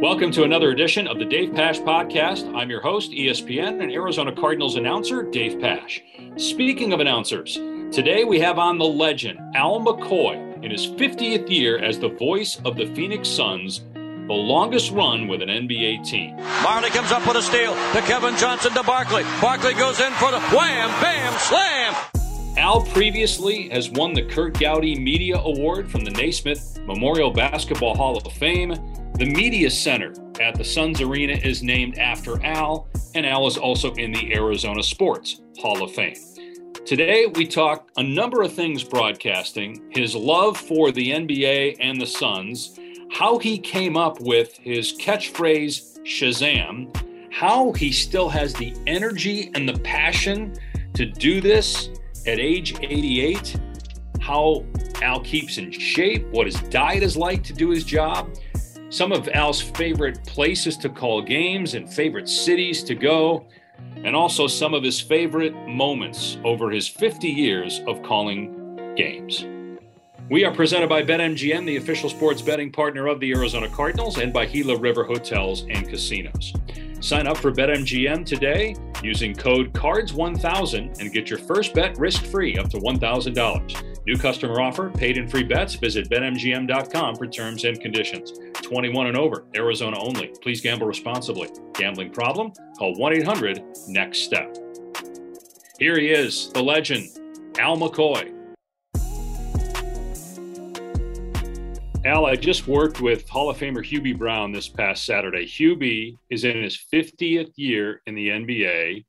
Welcome to another edition of the Dave Pasch Podcast. I'm your host, ESPN and Arizona Cardinals announcer, Dave Pasch. Speaking of announcers, today we have on the legend, Al McCoy, in his 50th year as the voice of the Phoenix Suns, the longest run with an NBA team. Majerle comes up with a steal to Kevin Johnson to Barkley. Barkley goes in for the wham, bam, slam. Al previously has won the Curt Gowdy Media Award from the Naismith Memorial Basketball Hall of Fame the Media Center at the Suns Arena is named after Al, and Al is also in the Arizona Sports Hall of Fame. Today, we talk a number of things broadcasting, his love for the NBA and the Suns, how he came up with his catchphrase Shazam, how he still has the energy and the passion to do this at age 88, how Al keeps in shape, what his diet is like to do his job some of Al's favorite places to call games and favorite cities to go, and also some of his favorite moments over his 50 years of calling games. We are presented by BetMGM, the official sports betting partner of the Arizona Cardinals, and by Gila River Hotels and Casinos. Sign up for BetMGM today using code CARDS1000 and get your first bet risk free up to $1,000. New customer offer, paid and free bets. Visit betmgm.com for terms and conditions. 21 and over, Arizona only. Please gamble responsibly. Gambling problem? Call 1 800 NEXT STEP. Here he is, the legend, Al McCoy. Al, I just worked with Hall of Famer Hubie Brown this past Saturday. Hubie is in his 50th year in the NBA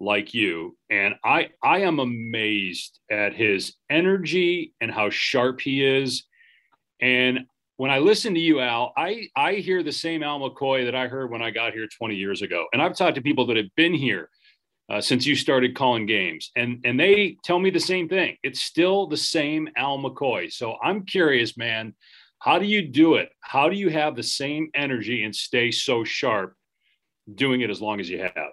like you and i i am amazed at his energy and how sharp he is. And when i listen to you al i i hear the same al mccoy that i heard when i got here 20 years ago. And i've talked to people that have been here uh, since you started calling games and and they tell me the same thing. It's still the same al mccoy. So i'm curious man how do you do it how do you have the same energy and stay so sharp doing it as long as you have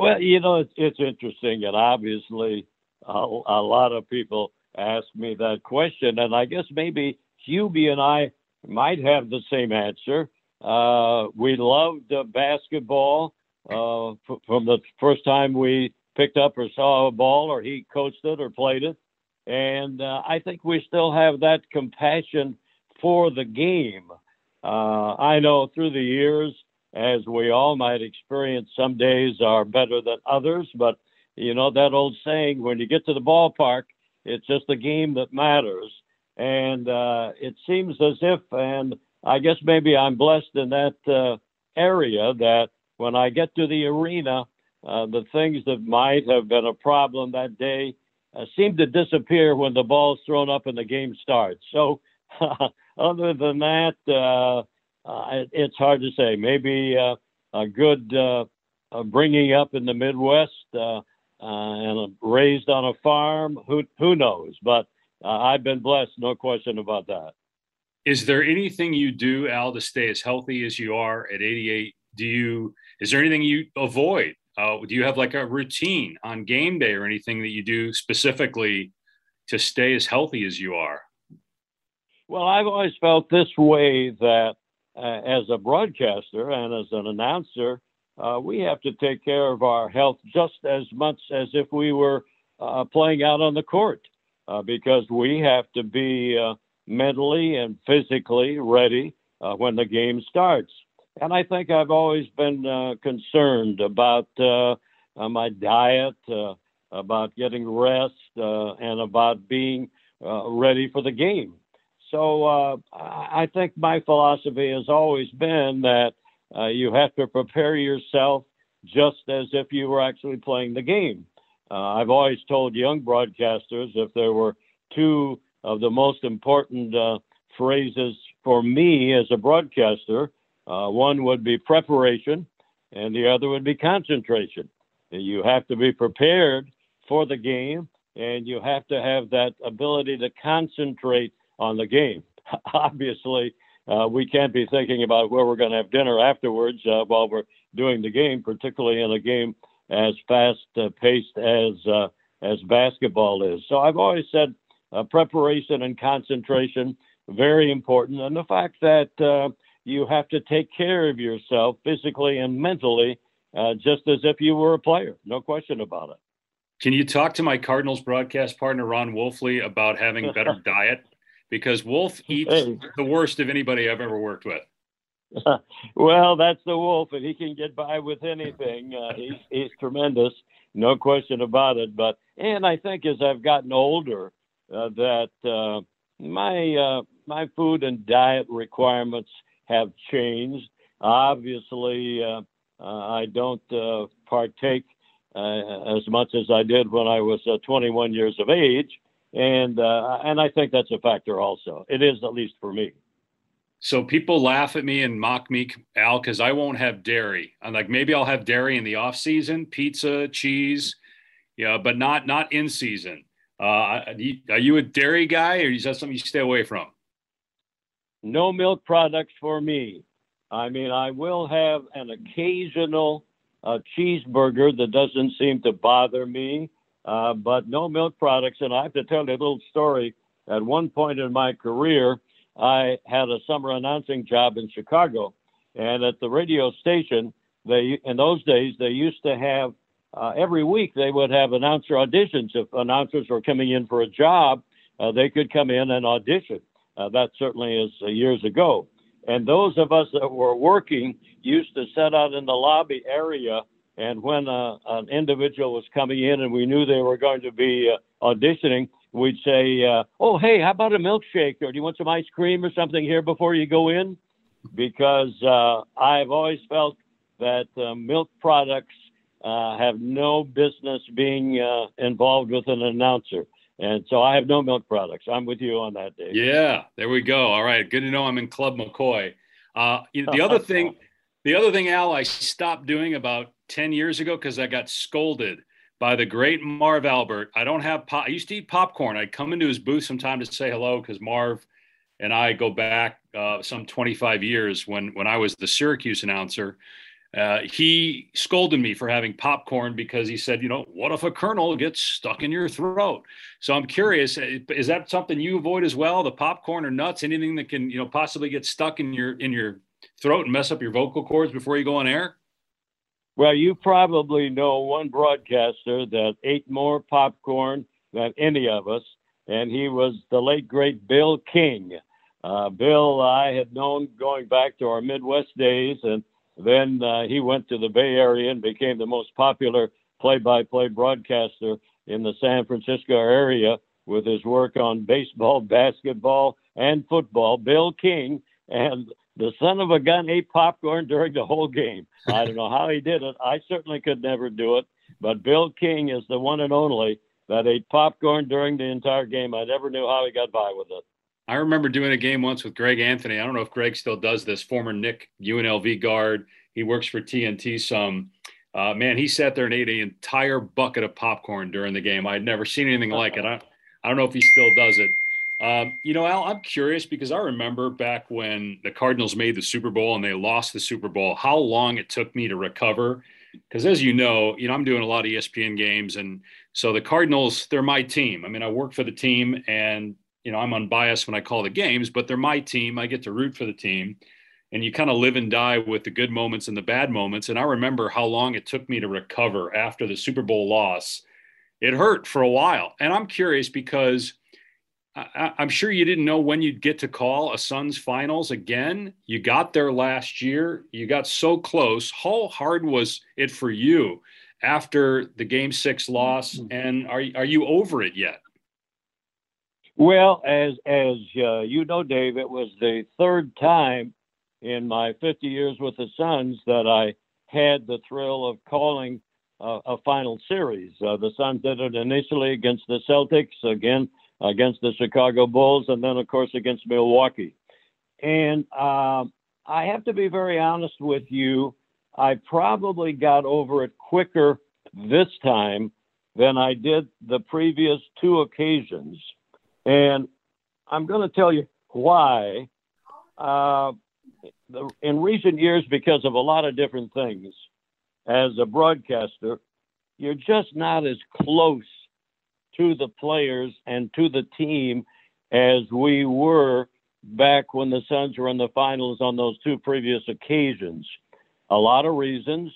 well, you know, it's, it's interesting, and obviously, a, a lot of people ask me that question, and I guess maybe Hubie and I might have the same answer. Uh, we loved uh, basketball uh, f- from the first time we picked up or saw a ball, or he coached it or played it, and uh, I think we still have that compassion for the game. Uh, I know through the years as we all might experience, some days are better than others. But you know that old saying: when you get to the ballpark, it's just the game that matters. And uh, it seems as if, and I guess maybe I'm blessed in that uh, area that when I get to the arena, uh, the things that might have been a problem that day uh, seem to disappear when the ball's thrown up and the game starts. So, other than that, uh, uh, it's hard to say. Maybe uh, a good uh, bringing up in the Midwest and raised on a farm. Who who knows? But I've been blessed, no question about that. Is there anything you do, Al, to stay as healthy as you are at 88? Do you? Is there anything you avoid? Uh, do you have like a routine on game day or anything that you do specifically to stay as healthy as you are? Well, I've always felt this way that uh, as a broadcaster and as an announcer, uh, we have to take care of our health just as much as if we were uh, playing out on the court, uh, because we have to be uh, mentally and physically ready uh, when the game starts. And I think I've always been concerned about my diet, about getting rest, and about being ready for the game. So uh, I think my philosophy has always been that uh, you have to prepare yourself just as if you were actually playing the game. Uh, I've always told young broadcasters if there were two of the most important uh, phrases for me as a broadcaster, uh, one would be preparation and the other would be concentration. You have to be prepared for the game and you have to have that ability to concentrate on the game. Obviously, uh, we can't be thinking about where we're going to have dinner afterwards uh, while we're doing the game, particularly in a game as fast uh, paced as uh, as basketball is. So I've always said uh, preparation and concentration very important, and the fact that uh, you have to take care of yourself physically and mentally, uh, just as if you were a player. No question about it. Can you talk to my Cardinals broadcast partner Ron Wolfley about having better diet? Because Wolf eats hey. the worst of anybody I've ever worked with. well, that's the Wolf, and he can get by with anything. Uh, he's he's tremendous, no question about it. But and I think as I've gotten older, uh, that uh, my uh, my food and diet requirements have changed. Obviously, uh, uh, I don't uh, partake uh, as much as I did when I was uh, 21 years of age, and uh, and I think that's a factor also. It is at least for me. So people laugh at me and mock me, Al, because I won't have dairy. I'm like maybe I'll have dairy in the off season, pizza, cheese, yeah, but not not in season. Uh, are you a dairy guy, or is that something you stay away from? No milk products for me. I mean, I will have an occasional uh, cheeseburger that doesn't seem to bother me, uh, but no milk products. And I have to tell you a little story. At one point in my career, I had a summer announcing job in Chicago, and at the radio station, they in those days they used to have uh, every week they would have announcer auditions. If announcers were coming in for a job, uh, they could come in and audition. Uh, that certainly is uh, years ago. And those of us that were working used to set out in the lobby area. And when uh, an individual was coming in and we knew they were going to be uh, auditioning, we'd say, uh, Oh, hey, how about a milkshake? Or do you want some ice cream or something here before you go in? Because uh, I've always felt that uh, milk products uh, have no business being involved with an announcer. And so I have no milk products. I'm with you on that, Dave. Yeah, there we go. All right, good to know I'm in Club McCoy. Uh, the other thing, the other thing, Al, I stopped doing about ten years ago because I got scolded by the great Marv Albert. I don't have pop. I used to eat popcorn. I'd come into his booth sometime to say hello because Marv and I go back uh, some 25 years when when I was the Syracuse announcer. Uh, he scolded me for having popcorn because he said, you know, what if a kernel gets stuck in your throat? So I'm curious, uh, is that something you avoid as well? The popcorn or nuts, anything that can, you know, possibly get stuck in your in your throat and mess up your vocal cords before you go on air? Well, you probably know one broadcaster that ate more popcorn than any of us, and he was the late great Bill King. Uh, Bill, I had known going back to our Midwest days, and then uh, he went to the Bay Area and became the most popular play by play broadcaster in the San Francisco area with his work on baseball, basketball, and football. Bill King and the son of a gun ate popcorn during the whole game. I don't know how he did it. I certainly could never do it. But Bill King is the one and only that ate popcorn during the entire game. I never knew how he got by with it. I remember doing a game once with Greg Anthony. I don't know if Greg still does this, former Knick UNLV guard. He works for TNT some. Uh, man, he sat there and ate an entire bucket of popcorn during the game. I had never seen anything like it. I, I don't know if he still does it. Um, you know, Al, I'm curious because I remember back when the Cardinals made the Super Bowl and they lost the Super Bowl, how long it took me to recover. Because as you know, you know, I'm doing a lot of ESPN games, and so the Cardinals, they're my team. I mean, I work for the team, and you know, I'm unbiased when I call the games, but they're my team. I get to root for the team. And you kind of live and die with the good moments and the bad moments. And I remember how long it took me to recover after the Super Bowl loss. It hurt for a while. And I'm curious because I, am sure you didn't know when you'd get to call a Suns finals again. You got there last year. You got so close. How hard was it for you after the game six loss? Mm-hmm. And are, are you over it yet? Well, as as uh, you know, Dave, it was the third time in my 50 years with the Suns that I had the thrill of calling uh, a final series. Uh, the Suns did it initially against the Celtics, again against the Chicago Bulls, and then of course against Milwaukee. And uh, I have to be very honest with you. I probably got over it quicker this time than I did the previous two occasions. And I'm going to tell you why. Uh, in recent years, because of a lot of different things, as a broadcaster, you're just not as close to the players and to the team as we were back when the Suns were in the finals on those two previous occasions? A lot of reasons.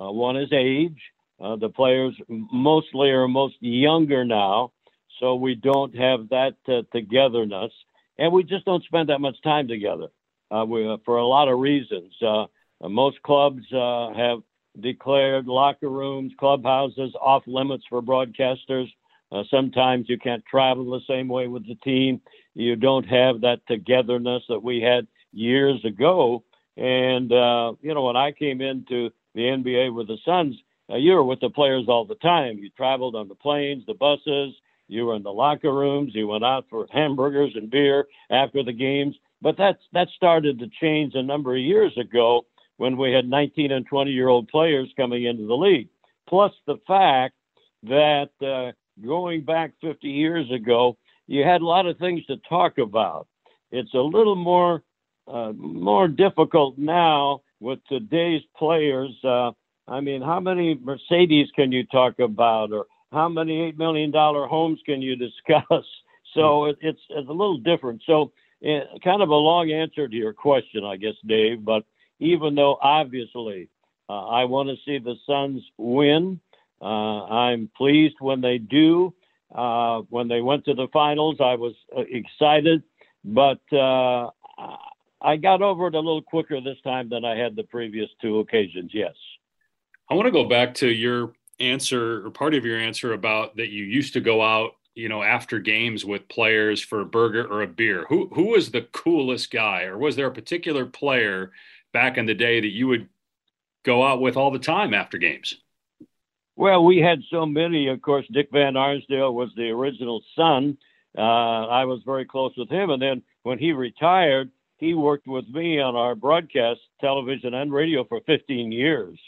Uh, one is age. Uh, the players mostly are most younger now, so we don't have that uh, togetherness, and we just don't spend that much time together. Uh, we, uh, for a lot of reasons. Uh, most clubs have declared locker rooms, clubhouses off limits for broadcasters. Uh, sometimes you can't travel the same way with the team. You don't have that togetherness that we had years ago. And, uh, you know, when I came into the NBA with the Suns, uh, you were with the players all the time. You traveled on the planes, the buses, you were in the locker rooms, you went out for hamburgers and beer after the games. But that's, that started to change a number of years ago when we had 19 and 20 year old players coming into the league. Plus the fact that uh, going back 50 years ago, you had a lot of things to talk about. It's a little more uh, more difficult now with today's players. Uh, I mean, how many Mercedes can you talk about, or how many eight million dollar homes can you discuss? So it, it's it's a little different. So, uh, kind of a long answer to your question, I guess, Dave. But even though obviously uh, I want to see the Suns win. Uh, I'm pleased when they do. Uh, when they went to the finals, I was uh, excited, but I got over it a little quicker this time than I had the previous two occasions. Yes. I want to go back to your answer or part of your answer about that you used to go out you know after games with players for a burger or a beer who who was the coolest guy or was there a particular player back in the day that you would go out with all the time after games? Well, we had so many. Of course, Dick Van Arsdale was the original Sun. Uh, I was very close with him. And then when he retired, he worked with me on our broadcast, television, and radio for 15 years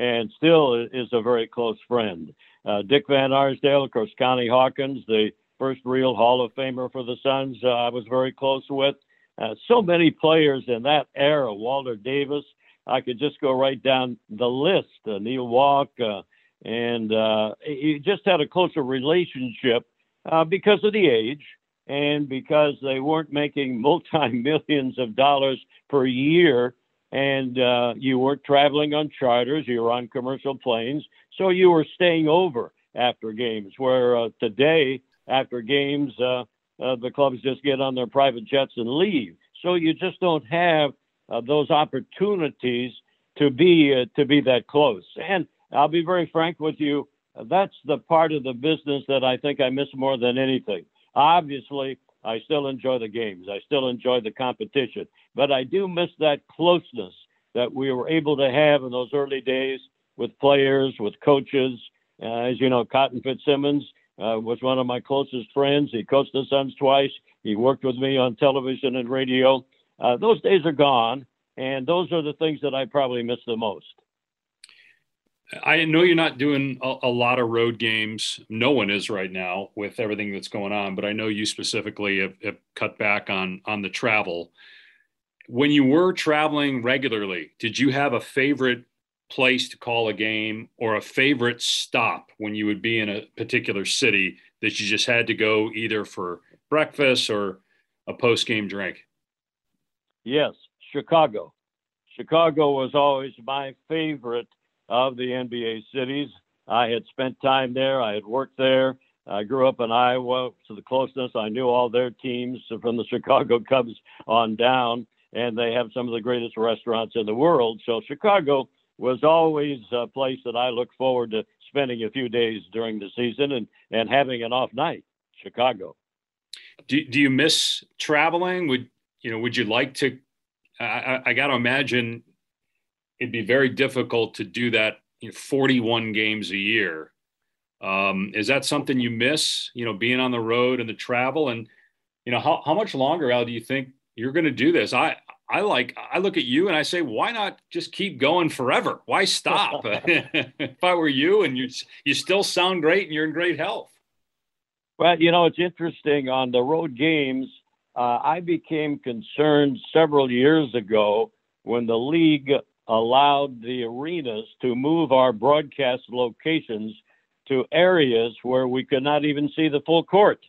and still is a very close friend. Uh, Dick Van Arsdale, of course, Connie Hawkins, the first real Hall of Famer for the Suns, uh, I was very close with. Uh, so many players in that era, Walter Davis. I could just go right down the list. Uh, Neil Walk, uh, and uh, just had a closer relationship uh, because of the age and because they weren't making multi millions of dollars per year. And uh, you weren't traveling on charters, you were on commercial planes. So you were staying over after games, where uh, today, after games, uh, uh, the clubs just get on their private jets and leave. So you just don't have those opportunities to be to be that close. And I'll be very frank with you. That's the part of the business that I think I miss more than anything. Obviously, I still enjoy the games. I still enjoy the competition, but I do miss that closeness that we were able to have in those early days with players, with coaches. Uh, as you know, Cotton Fitzsimmons uh, was one of my closest friends. He coached the Suns twice. He worked with me on television and radio. Uh, those days are gone, and those are the things that I probably miss the most. I know you're not doing a, a, lot of road games. No one is right now with everything that's going on, but I know you specifically have, have cut back on on the travel. When you were traveling regularly, did you have a favorite place to call a game or a favorite stop when you would be in a particular city that you just had to go either for breakfast or a post game drink? Yes, Chicago. Chicago was always my favorite of the NBA cities. I had spent time there, I had worked there. I grew up in Iowa, so the closeness, I knew all their teams from the Chicago Cubs on down, and they have some of the greatest restaurants in the world. So Chicago was always a place that I look forward to spending a few days during the season and, and having an off night. Chicago. Do, do you miss traveling? Would you know? Would you like to? I, I got to imagine it'd be very difficult to do that. You know, 41 games a year. Um, is that something you miss? You know, being on the road and the travel, and you know, how how much longer, Al, do you think you're going to do this? I I like I look at you and I say, why not just keep going forever? Why stop? if I were you and you you still sound great and you're in great health. Well, you know, it's interesting on the road games. Uh, I became concerned several years ago when the league allowed the arenas to move our broadcast locations to areas where we could not even see the full court.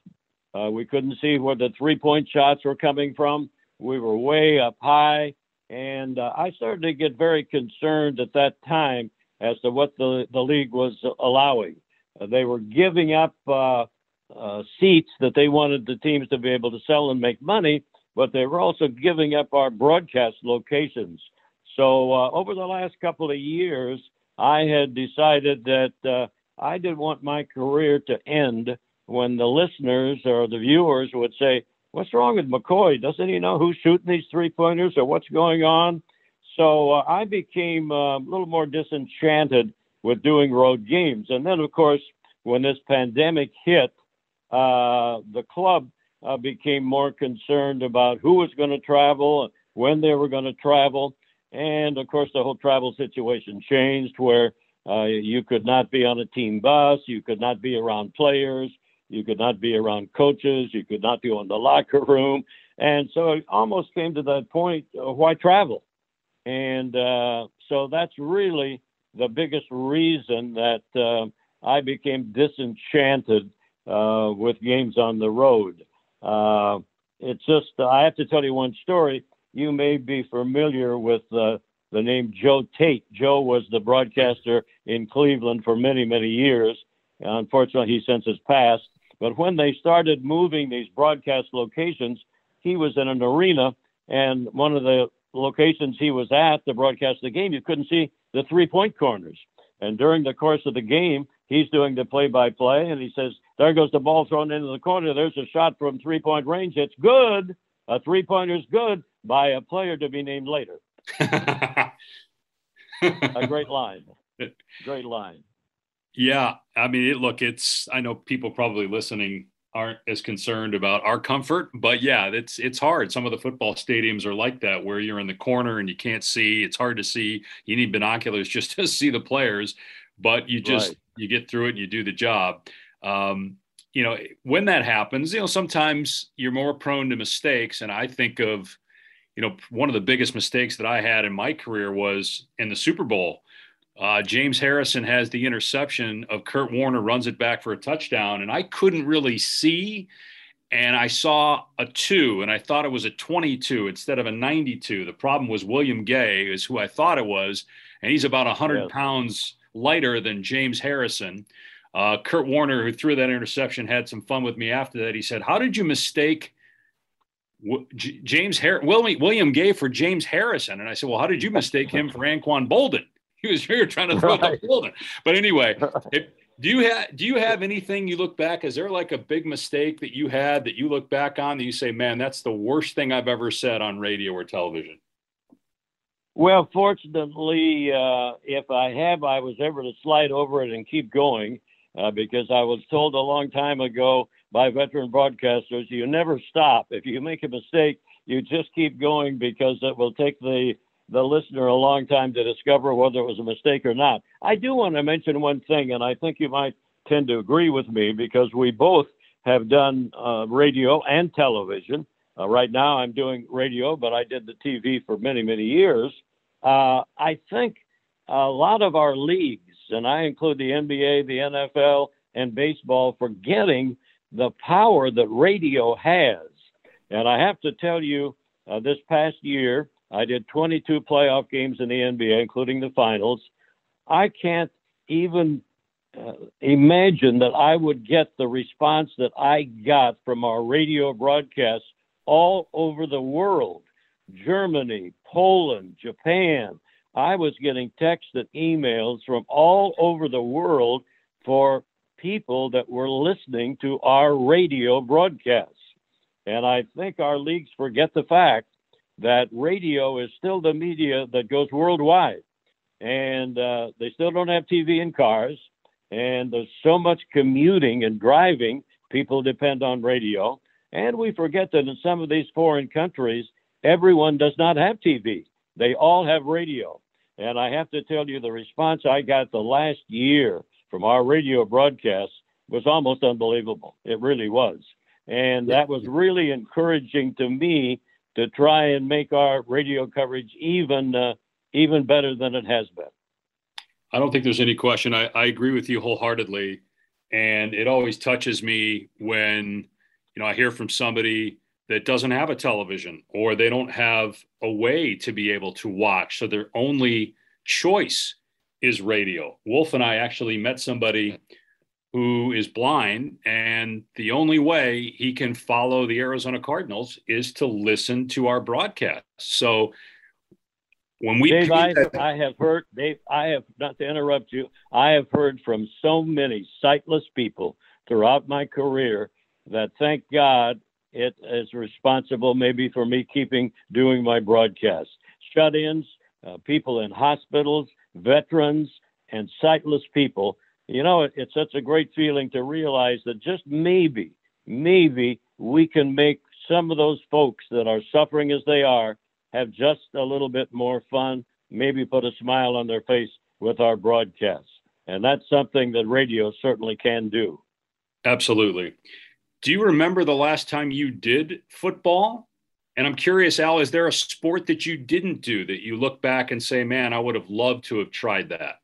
Uh, we couldn't see where the three point shots were coming from We were way up high. And uh, I started to get very concerned at that time as to what the, the league was allowing. Uh, they were giving up uh, uh, seats that they wanted the teams to be able to sell and make money, but they were also giving up our broadcast locations. So uh, over the last couple of years, I had decided that uh, I didn't want my career to end when the listeners or the viewers would say, What's wrong with McCoy? Doesn't he know who's shooting these three pointers or what's going on? So uh, I became uh, a little more disenchanted with doing road games. And then, of course, when this pandemic hit, uh, the club uh, became more concerned about who was going to travel, and when they were going to travel. And of course, the whole travel situation changed where uh, you could not be on a team bus, you could not be around players, you could not be around coaches, you could not be in the locker room. And so it almost came to that point why travel? And uh, so that's really the biggest reason that uh, I became disenchanted uh, with games on the road. Uh, it's just, I have to tell you one story you may be familiar with uh, the name Joe Tate. Joe was the broadcaster in Cleveland for many, many years. Unfortunately, he since has passed. But when they started moving these broadcast locations, he was in an arena, and one of the locations he was at to broadcast the game, you couldn't see the three point corners. And during the course of the game, he's doing the play by play, and he says, There goes the ball thrown into the corner. There's a shot from three point range. It's good. A three pointer is good by a player to be named later. a great line. Great line. Yeah, I mean, it, look, it's. I know people probably listening aren't as concerned about our comfort, but yeah, it's it's hard. Some of the football stadiums are like that, where you're in the corner and you can't see. It's hard to see. You need binoculars just to see the players, but you just right. you get through it and you do the job. Um, you know, when that happens, you know, sometimes you're more prone to mistakes, and I think of you know, one of the biggest mistakes that I had in my career was in the Super Bowl. Uh, James Harrison has the interception of Kurt Warner, runs it back for a touchdown, and I couldn't really see. And I saw a two, and I thought it was a 22 instead of a 92. The problem was William Gay, is who I thought it was, and he's about 100 pounds lighter than James Harrison. Uh, Kurt Warner, who threw that interception, had some fun with me after that. He said, How did you mistake James Har- William Gay for James Harrison. And I said, well, how did you mistake him for Anquan Boldin? He was here trying to throw right. the Boldin. But anyway, if, do you have do you have anything you look back? Is there like a big mistake that you had that you look back on that you say, man, that's the worst thing I've ever said on radio or television? Well, fortunately, uh, if I have, I was able to slide over it and keep going uh, because I was told a long time ago by veteran broadcasters, you never stop. If you make a mistake, you just keep going because it will take the the listener a long time to discover whether it was a mistake or not. I do want to mention one thing, and I think you might tend to agree with me because we both have done uh, radio and television. Uh, right now, I'm doing radio, but I did the TV for many, many years. Uh, I think a lot of our leagues, and I include the NBA, the NFL, and baseball, forgetting the power that radio has. And I have to tell you, uh, this past year, I did 22 playoff games in the NBA, including the finals. I can't even uh, imagine that I would get the response that I got from our radio broadcasts all over the world Germany, Poland, Japan. I was getting texts and emails from all over the world for people that were listening to our radio broadcasts. And I think our leagues forget the fact that radio is still the media that goes worldwide. And uh, they still don't have TV in cars. And there's so much commuting and driving, people depend on radio. And we forget that in some of these foreign countries, everyone does not have TV. They all have radio. And I have to tell you, the response I got the last year from our radio broadcasts was almost unbelievable. It really was. And that was really encouraging to me to try and make our radio coverage even uh, even better than it has been. I don't think there's any question. I, I agree with you wholeheartedly. And it always touches me when, you know, I hear from somebody that doesn't have a television or they don't have a way to be able to watch. So their only choice is radio. Wolf and I actually met somebody who is blind, and the only way he can follow the Arizona Cardinals is to listen to our broadcast. So when we Dave, I, I have heard Dave, I have not to interrupt you. I have heard from so many sightless people throughout my career that thank God it is responsible maybe for me keeping doing my broadcast. Shut-ins, uh, people in hospitals, veterans, and sightless people. You know, it, it's such a great feeling to realize that just maybe, maybe we can make some of those folks that are suffering as they are have just a little bit more fun, maybe put a smile on their face with our broadcasts. And that's something that radio certainly can do. Absolutely. Do you remember the last time you did football? And I'm curious, Al, is there a sport that you didn't do that you look back and say, man, I would have loved to have tried that?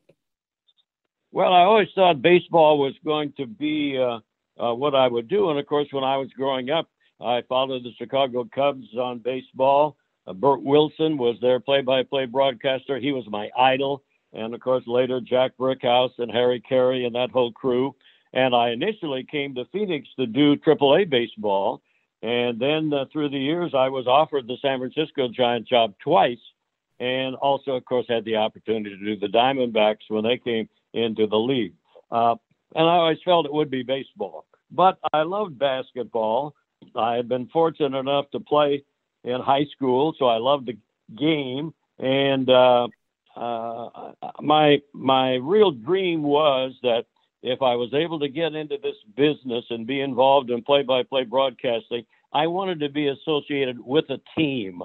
Well, I always thought baseball was going to be uh, uh, what I would do. And of course, when I was growing up, I followed the Chicago Cubs on baseball. Uh, Bert Wilson was their play by play broadcaster. He was my idol. And of course, later, Jack Brickhouse and Harry Caray and that whole crew. And I initially came to Phoenix to do AAA baseball. And then uh, through the years, I was offered the San Francisco Giant job twice. And also, of course, had the opportunity to do the Diamondbacks when they came into the league. Uh, and I always felt it would be baseball. But I loved basketball. I had been fortunate enough to play in high school, so I loved the game. And uh, uh, my my real dream was that if I was able to get into this business and be involved in play-by-play broadcasting, I wanted to be associated with a team,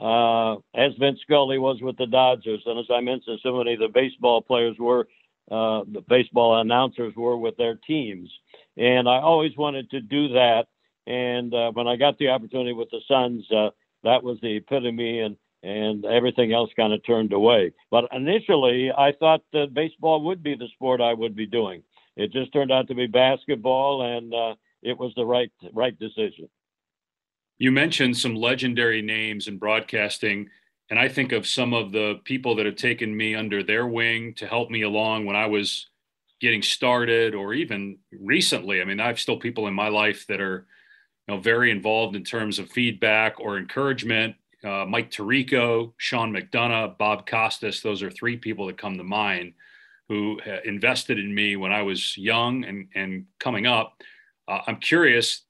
uh, as Vince Scully was with the Dodgers, and as I mentioned, so many of the baseball players were, uh, the baseball announcers were with their teams, and I always wanted to do that. And uh, when I got the opportunity with the Suns, uh, that was the epitome, and and everything else kind of turned away. But initially, I thought that baseball would be the sport I would be doing. It just turned out to be basketball, and uh, it was the right right decision. You mentioned some legendary names in broadcasting, and I think of some of the people that have taken me under their wing to help me along when I was getting started, or even recently. I mean, I have still people in my life that are, you know, very involved in terms of feedback or encouragement uh, Mike Tirico, Sean McDonough, Bob Costas. Those are three people that come to mind who uh, invested in me when I was young and, and coming up. Uh, I'm curious,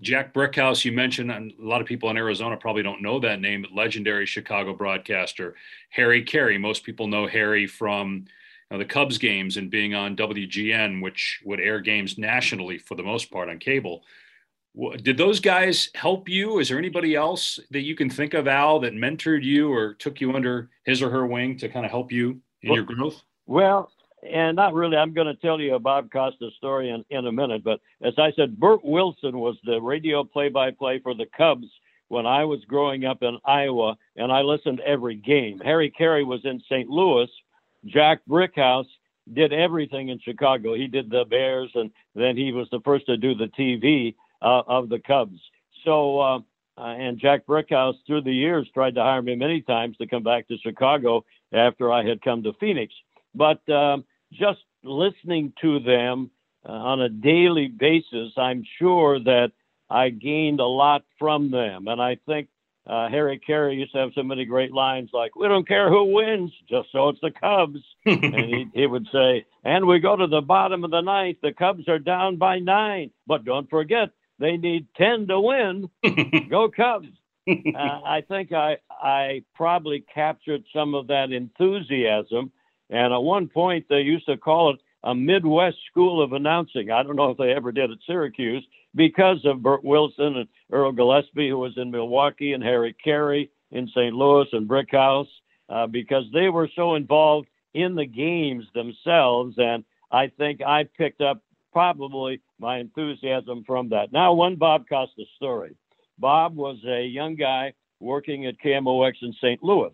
Jack Brickhouse, you mentioned, and a lot of people in Arizona probably don't know that name, but legendary Chicago broadcaster. Harry Caray, most people know Harry from you know, the Cubs games and being on WGN, which would air games nationally for the most part on cable. Did those guys help you? Is there anybody else that you can think of, Al, that mentored you or took you under his or her wing to kind of help you in well, your growth? Well, and not really. I'm going to tell you a Bob Costa story in, in a minute. But as I said, Bert Wilson was the radio play by play for the Cubs when I was growing up in Iowa, and I listened to every game. Harry Caray was in St. Louis. Jack Brickhouse did everything in Chicago. He did the Bears, and then he was the first to do the TV uh, of the Cubs. So, uh, uh, and Jack Brickhouse through the years tried to hire me many times to come back to Chicago after I had come to Phoenix. But um, just listening to them uh, on a daily basis, I'm sure that I gained a lot from them. And I think uh, Harry Caray used to have so many great lines like, We don't care who wins, just so it's the Cubs. and he, he would say, And we go to the bottom of the ninth, the Cubs are down by nine. But don't forget, they need 10 to win. Go Cubs. uh, I think I, I probably captured some of that enthusiasm. And at one point, they used to call it a Midwest School of Announcing. I don't know if they ever did at Syracuse because of Bert Wilson and Earl Gillespie, who was in Milwaukee, and Harry Caray in St. Louis and Brickhouse, uh, because they were so involved in the games themselves. And I think I picked up probably my enthusiasm from that. Now, one Bob Costa story. Bob was a young guy working at KMOX in St. Louis,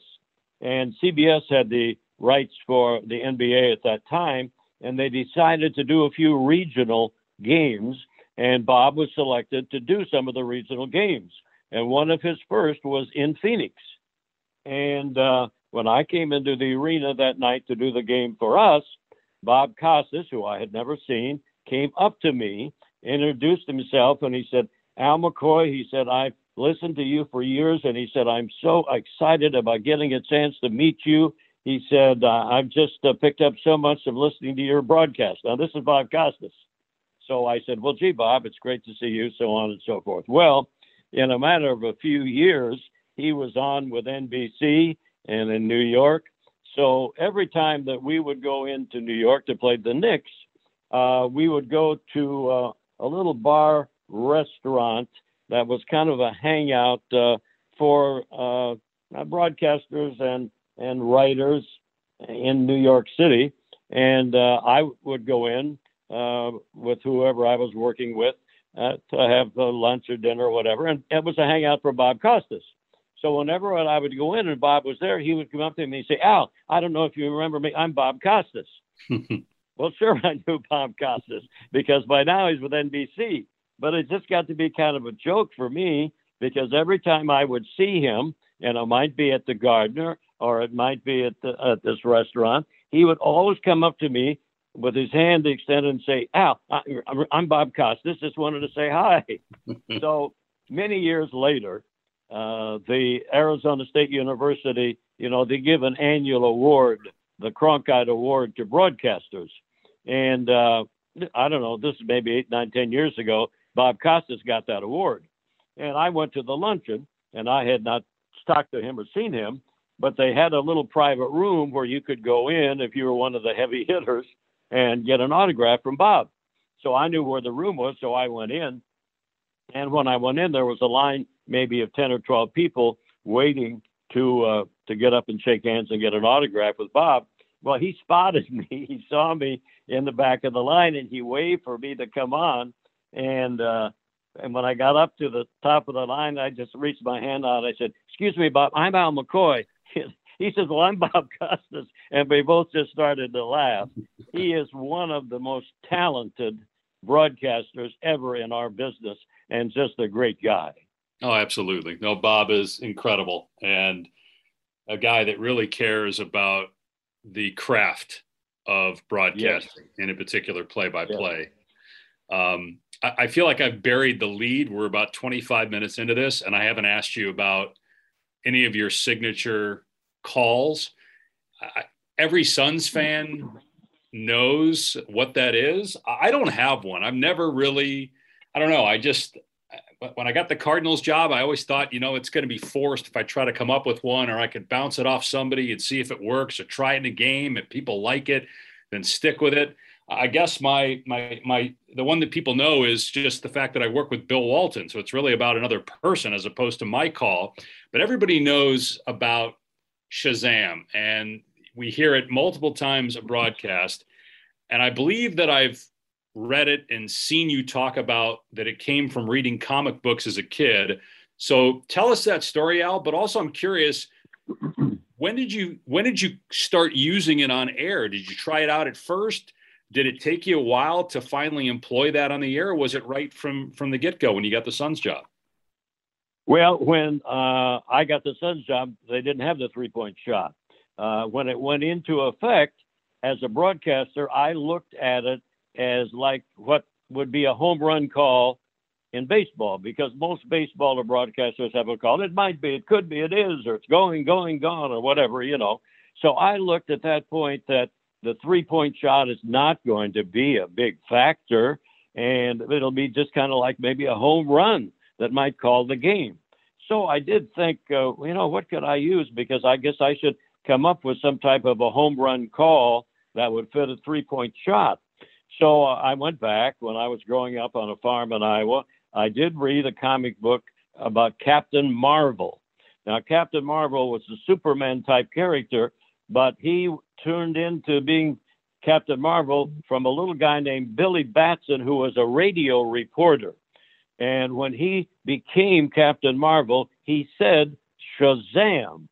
and CBS had the rights for the NBA at that time, and they decided to do a few regional games. and Bob was selected to do some of the regional games. And one of his first was in Phoenix. And uh, when I came into the arena that night to do the game for us, Bob Costas, who I had never seen, came up to me, introduced himself, and he said, Al McCoy, he said, I've listened to you for years, and he said, I'm so excited about getting a chance to meet you. He said, uh, I've just uh, picked up so much of listening to your broadcast. Now, this is Bob Costas. So I said, Well, gee, Bob, it's great to see you, so on and so forth. Well, in a matter of a few years, he was on with NBC and in New York. So every time that we would go into New York to play the Knicks, uh, we would go to uh, a little bar restaurant that was kind of a hangout uh, for uh, broadcasters and and writers in New York City. And uh, I would go in uh, with whoever I was working with to have lunch or dinner or whatever. And it was a hangout for Bob Costas. So whenever I would go in and Bob was there, he would come up to me and say, Al, I don't know if you remember me. I'm Bob Costas. well, sure, I knew Bob Costas because by now he's with NBC. But it just got to be kind of a joke for me because every time I would see him, and it might be at the Garden or it might be at, the, at this restaurant, he would always come up to me with his hand extended and say, Al, I'm Bob Costas. Just wanted to say hi. so many years later, uh, the Arizona State University, you know, they give an annual award, the Cronkite Award to broadcasters. And uh, I don't know, this is maybe eight, nine, ten years ago. Bob Costas got that award. And I went to the luncheon, and I had not talked to him or seen him, but they had a little private room where you could go in if you were one of the heavy hitters and get an autograph from Bob. So I knew where the room was, so I went in. And when I went in, there was a line maybe of 10 or 12 people waiting to uh, to get up and shake hands and get an autograph with Bob. Well, he spotted me. He saw me in the back of the line, and he waved for me to come on. And uh, and when I got up to the top of the line, I just reached my hand out. I said, "Excuse me, Bob. I'm Al McCoy." he says, "Well, I'm Bob Costas," and we both just started to laugh. He is one of the most talented broadcasters ever in our business, and just a great guy. Oh, absolutely. No, Bob is incredible and a guy that really cares about the craft of broadcasting, yes. and in particular, play by play. I feel like I've buried the lead. We're about 25 minutes into this, and I haven't asked you about any of your signature calls. I, every Suns fan knows what that is. I don't have one. I've never really, I don't know. I just, when I got the Cardinals job, I always thought, you know, it's going to be forced if I try to come up with one, or I could bounce it off somebody and see if it works, or try it in a game. If people like it, then stick with it. I guess my my my the one that people know is just the fact that I work with Bill Walton, so it's really about another person as opposed to my call. But everybody knows about Shazam, and we hear it multiple times a broadcast. And I believe that I've read it and seen you talk about that it came from reading comic books as a kid. So tell us that story, Al. But also, I'm curious, when did you when did you start using it on air? Did you try it out at first? Did it take you a while to finally employ that on the air? Was it right from from the get go when you got the Suns job? Well, when uh, I got the Suns job, they didn't have the three point shot. Uh, when it went into effect as a broadcaster, I looked at it as like what would be a home run call in baseball because most baseball broadcasters have a call. It might be, it could be, it is, or it's going, going, gone, or whatever, you know. So I looked at that point that the three point shot is not going to be a big factor, and it'll be just kind of like maybe a home run that might call the game. So I did think, uh, you know, what could I use? Because I guess I should come up with some type of a home run call that would fit a three point shot. So uh, I went back when I was growing up on a farm in Iowa. I did read a comic book about Captain Marvel. Now, Captain Marvel was a Superman type character, but he turned into being Captain Marvel from a little guy named Billy Batson, who was a radio reporter. And when he became Captain Marvel, he said Shazam.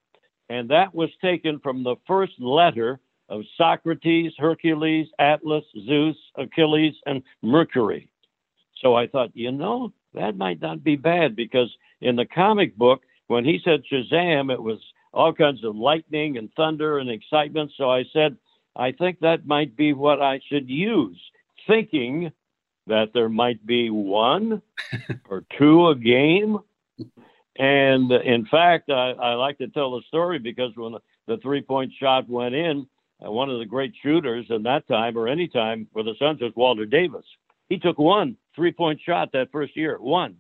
And that was taken from the first letter of Socrates, Hercules, Atlas, Zeus, Achilles, and Mercury. So I thought, you know, that might not be bad because in the comic book, when he said Shazam, it was all kinds of lightning and thunder and excitement. So I said, I think that might be what I should use, thinking that there might be one or two a game. And in fact, I, I, like to tell the story because when the three point shot went in, one of the great shooters in that time or any time for the Suns was Walter Davis. He took one three point shot that first year, one.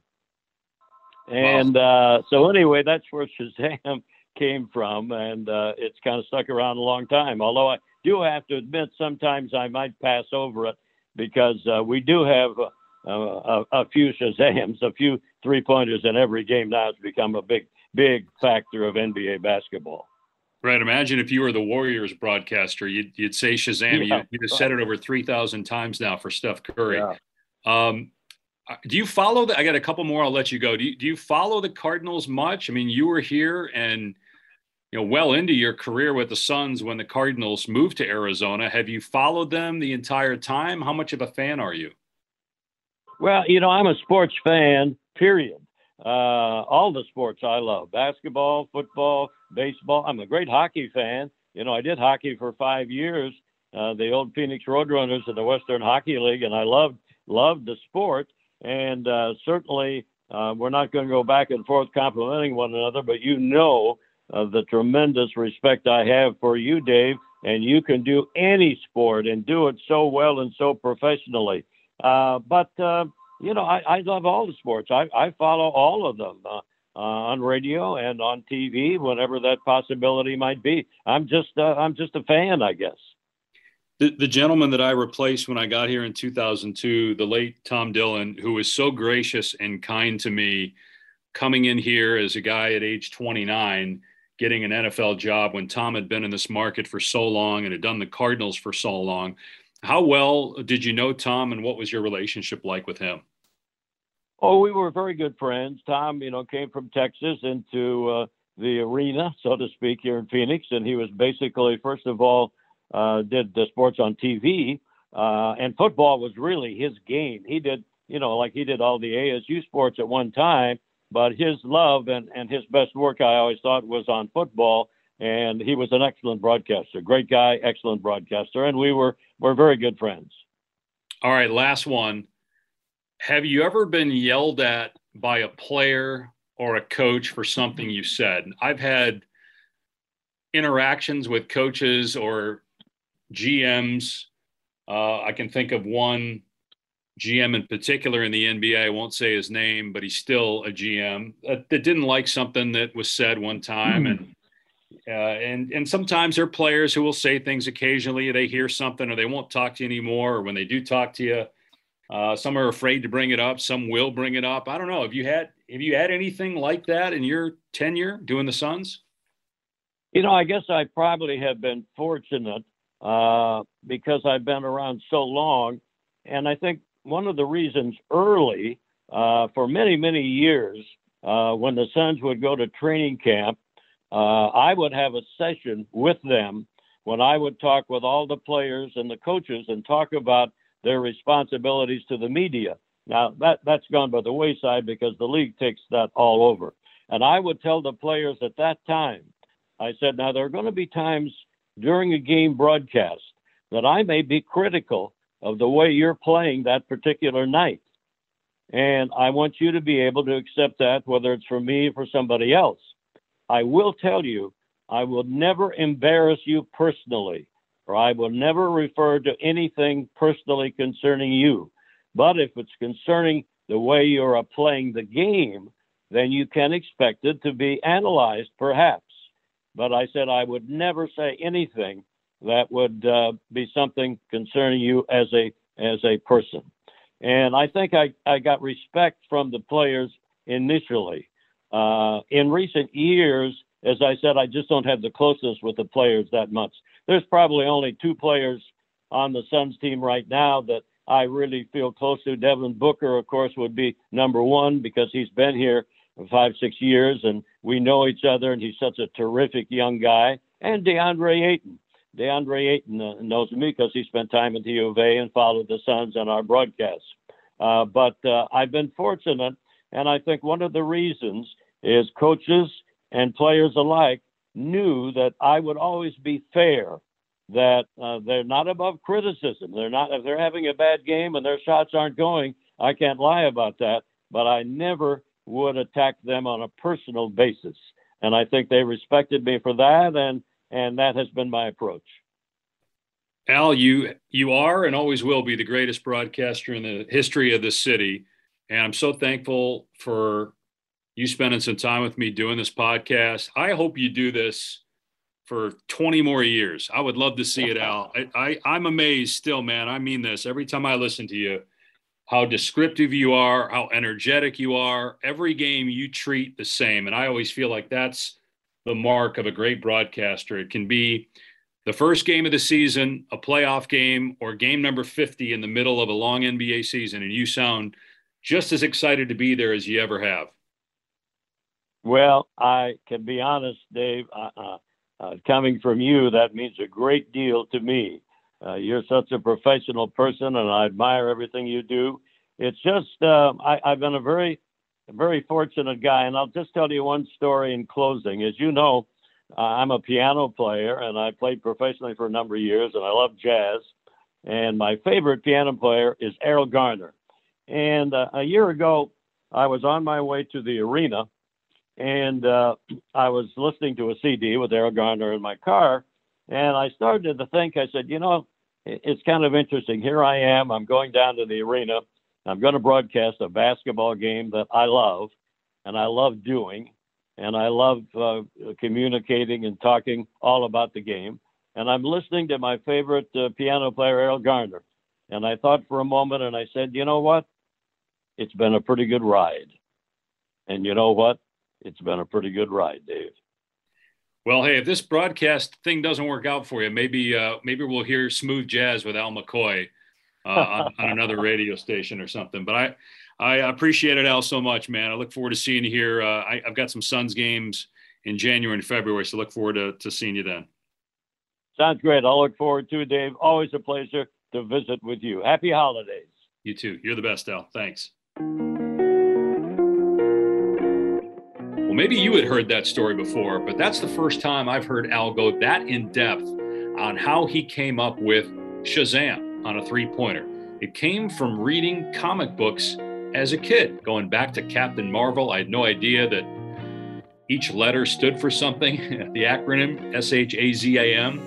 And wow. uh, so, anyway, that's where Shazam came from. And uh, it's kind of stuck around a long time. Although I do have to admit, sometimes I might pass over it because uh, we do have uh, a, a, few Shazams, a few three pointers in every game now. It's become a big, big factor of NBA basketball. Right. Imagine if you were the Warriors broadcaster, you'd, you'd say Shazam. Yeah. You, would have said it over 3,000 times now for Steph Curry. Yeah. Um, uh, do you follow the? I got a couple more. I'll let you go. Do you, do you follow the Cardinals much? I mean, you were here and you know well into your career with the Suns when the Cardinals moved to Arizona. Have you followed them the entire time? How much of a fan are you? Well, you know, I'm a sports fan. Period. Uh, all the sports I love: basketball, football, baseball. I'm a great hockey fan. You know, I did hockey for five years. Uh, the old Phoenix Roadrunners in the Western Hockey League, and I loved loved the sport. And uh, certainly, uh, we're not going to go back and forth complimenting one another, but you know uh, the tremendous respect I have for you, Dave. And you can do any sport and do it so well and so professionally. Uh, but, uh, you know, I, I, love all the sports. I, I follow all of them uh, on radio and on TV whenever that possibility might be. I'm just, I'm just a fan, I guess the, the gentleman that I replaced when I got here in 2002, the late Tom Dillon, who was so gracious and kind to me, coming in here as a guy at age 29, getting an NFL job when Tom had been in this market for so long and had done the Cardinals for so long. How well did you know Tom, and what was your relationship like with him? Oh, we were very good friends. Tom, you know, came from Texas into uh, the arena, so to speak, here in Phoenix, and he was basically, first of all, uh, did the sports on TV, uh, and football was really his game. He did, you know, like he did all the ASU sports at one time, but his love and, and his best work, I always thought, was on football. And he was an excellent broadcaster, great guy, excellent broadcaster, and we were were very good friends. All right, last one. Have you ever been yelled at by a player or a coach for something you said? I've had interactions with coaches or GMs. Uh, I can think of one GM in particular in the NBA. I won't say his name, but he's still a GM that, that didn't like something that was said one time, mm. and uh, and and sometimes there are players who will say things occasionally. They hear something, or they won't talk to you anymore, or when they do talk to you, uh, some are afraid to bring it up. Some will bring it up. I don't know. Have you had have you had anything like that in your tenure doing the Suns? You know, I guess I probably have been fortunate uh, because I've been around so long. And I think one of the reasons early, uh, for many, many years, uh, when the Suns would go to training camp, uh, I would have a session with them when I would talk with all the players and the coaches and talk about their responsibilities to the media. Now that that's gone by the wayside because the league takes that all over. And I would tell the players at that time, I said, now there are going to be times during a game broadcast that I may be critical of the way you're playing that particular night. And I want you to be able to accept that, whether it's for me or for somebody else. I will tell you, I will never embarrass you personally, or I will never refer to anything personally concerning you. But if it's concerning the way you're playing the game, then you can expect it to be analyzed, perhaps but I said I would never say anything that would uh, be something concerning you as a as a person. And I think I, I got respect from the players initially. Uh, in recent years, as I said, I just don't have the closeness with the players that much. There's probably only two players on the Suns team right now that I really feel close to. Devin Booker, of course, would be number one because he's been here five, six years, and we know each other, and he's such a terrific young guy. And DeAndre Ayton. DeAndre Ayton uh, knows me because he spent time at the U of A and followed the Suns on our broadcasts. Uh, but uh, I've been fortunate, and I think one of the reasons is coaches and players alike knew that I would always be fair, that uh, they're not above criticism. They're not if they're having a bad game and their shots aren't going. I can't lie about that, but I never would attack them on a personal basis, and I think they respected me for that, and and that has been my approach. Al, you you are and always will be the greatest broadcaster in the history of the city, and I'm so thankful for you spending some time with me doing this podcast. I hope you do this for 20 more years. I would love to see it, Al. I, I am amazed still, man. I mean this every time I listen to you. How descriptive you are, how energetic you are. Every game you treat the same, and I always feel like that's the mark of a great broadcaster. It can be the first game of the season, a playoff game, or game number 50 in the middle of a long NBA season, and you sound just as excited to be there as you ever have. Well, I can be honest, Dave. Uh, uh, uh, coming from you, that means a great deal to me. Uh, you're such a professional person, and I admire everything you do. It's just um, I, I've been a very, very fortunate guy, and I'll just tell you one story in closing. As you know, uh, I'm a piano player and I played professionally for a number of years and I love jazz. And my favorite piano player is Erroll Garner. And uh, a year ago, I was on my way to the arena and uh, I was listening to a CD with Erroll Garner in my car. And I started to think, I said, you know, it's kind of interesting. Here I am, I'm going down to the arena. I'm going to broadcast a basketball game that I love and I love doing and I love uh, communicating and talking all about the game. And I'm listening to my favorite uh, piano player, Erroll Garner. And I thought for a moment and I said, you know what? It's been a pretty good ride. And you know what? It's been a pretty good ride, Dave. Well, hey, if this broadcast thing doesn't work out for you, maybe uh, maybe we'll hear smooth jazz with Al McCoy uh, on, on another radio station or something. But I, I appreciate it, Al, so much, man. I look forward to seeing you here. Uh, I, have got some Suns games in January and February, so look forward to, to seeing you then. Sounds great. I'll look forward to it, Dave. Always a pleasure to visit with you. Happy holidays. You too. You're the best, Al. Thanks. Well, maybe you had heard that story before, but that's the first time I've heard Al go that in depth on how he came up with Shazam on a three pointer. It came from reading comic books as a kid, going back to Captain Marvel, I had no idea that each letter stood for something, the acronym S H A Z A M,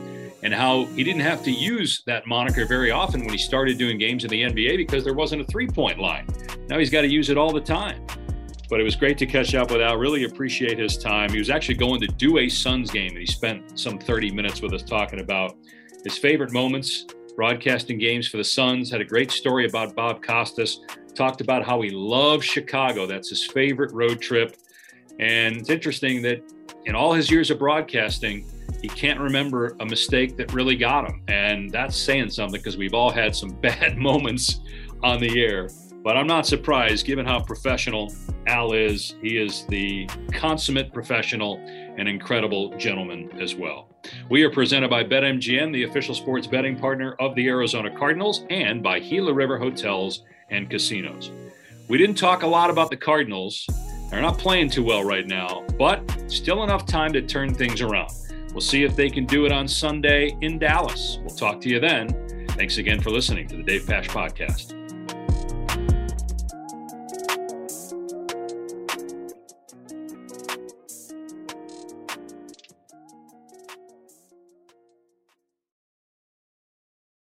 and how he didn't have to use that moniker very often when he started doing games in the NBA because there wasn't a three point line. Now he's got to use it all the time. But it was great to catch up with Al. Really appreciate his time. He was actually going to do a Suns game, and he spent some 30 minutes with us talking about his favorite moments broadcasting games for the Suns. Had a great story about Bob Costas talked about how he loves Chicago. That's his favorite road trip. And it's interesting that in all his years of broadcasting, he can't remember a mistake that really got him. And that's saying something because we've all had some bad moments on the air. But I'm not surprised given how professional Al is. He is the consummate professional and incredible gentleman as well. We are presented by BetMGM, the official sports betting partner of the Arizona Cardinals, and by Gila River Hotels and casinos. We didn't talk a lot about the Cardinals. They're not playing too well right now, but still enough time to turn things around. We'll see if they can do it on Sunday in Dallas. We'll talk to you then. Thanks again for listening to the Dave Pasch Podcast.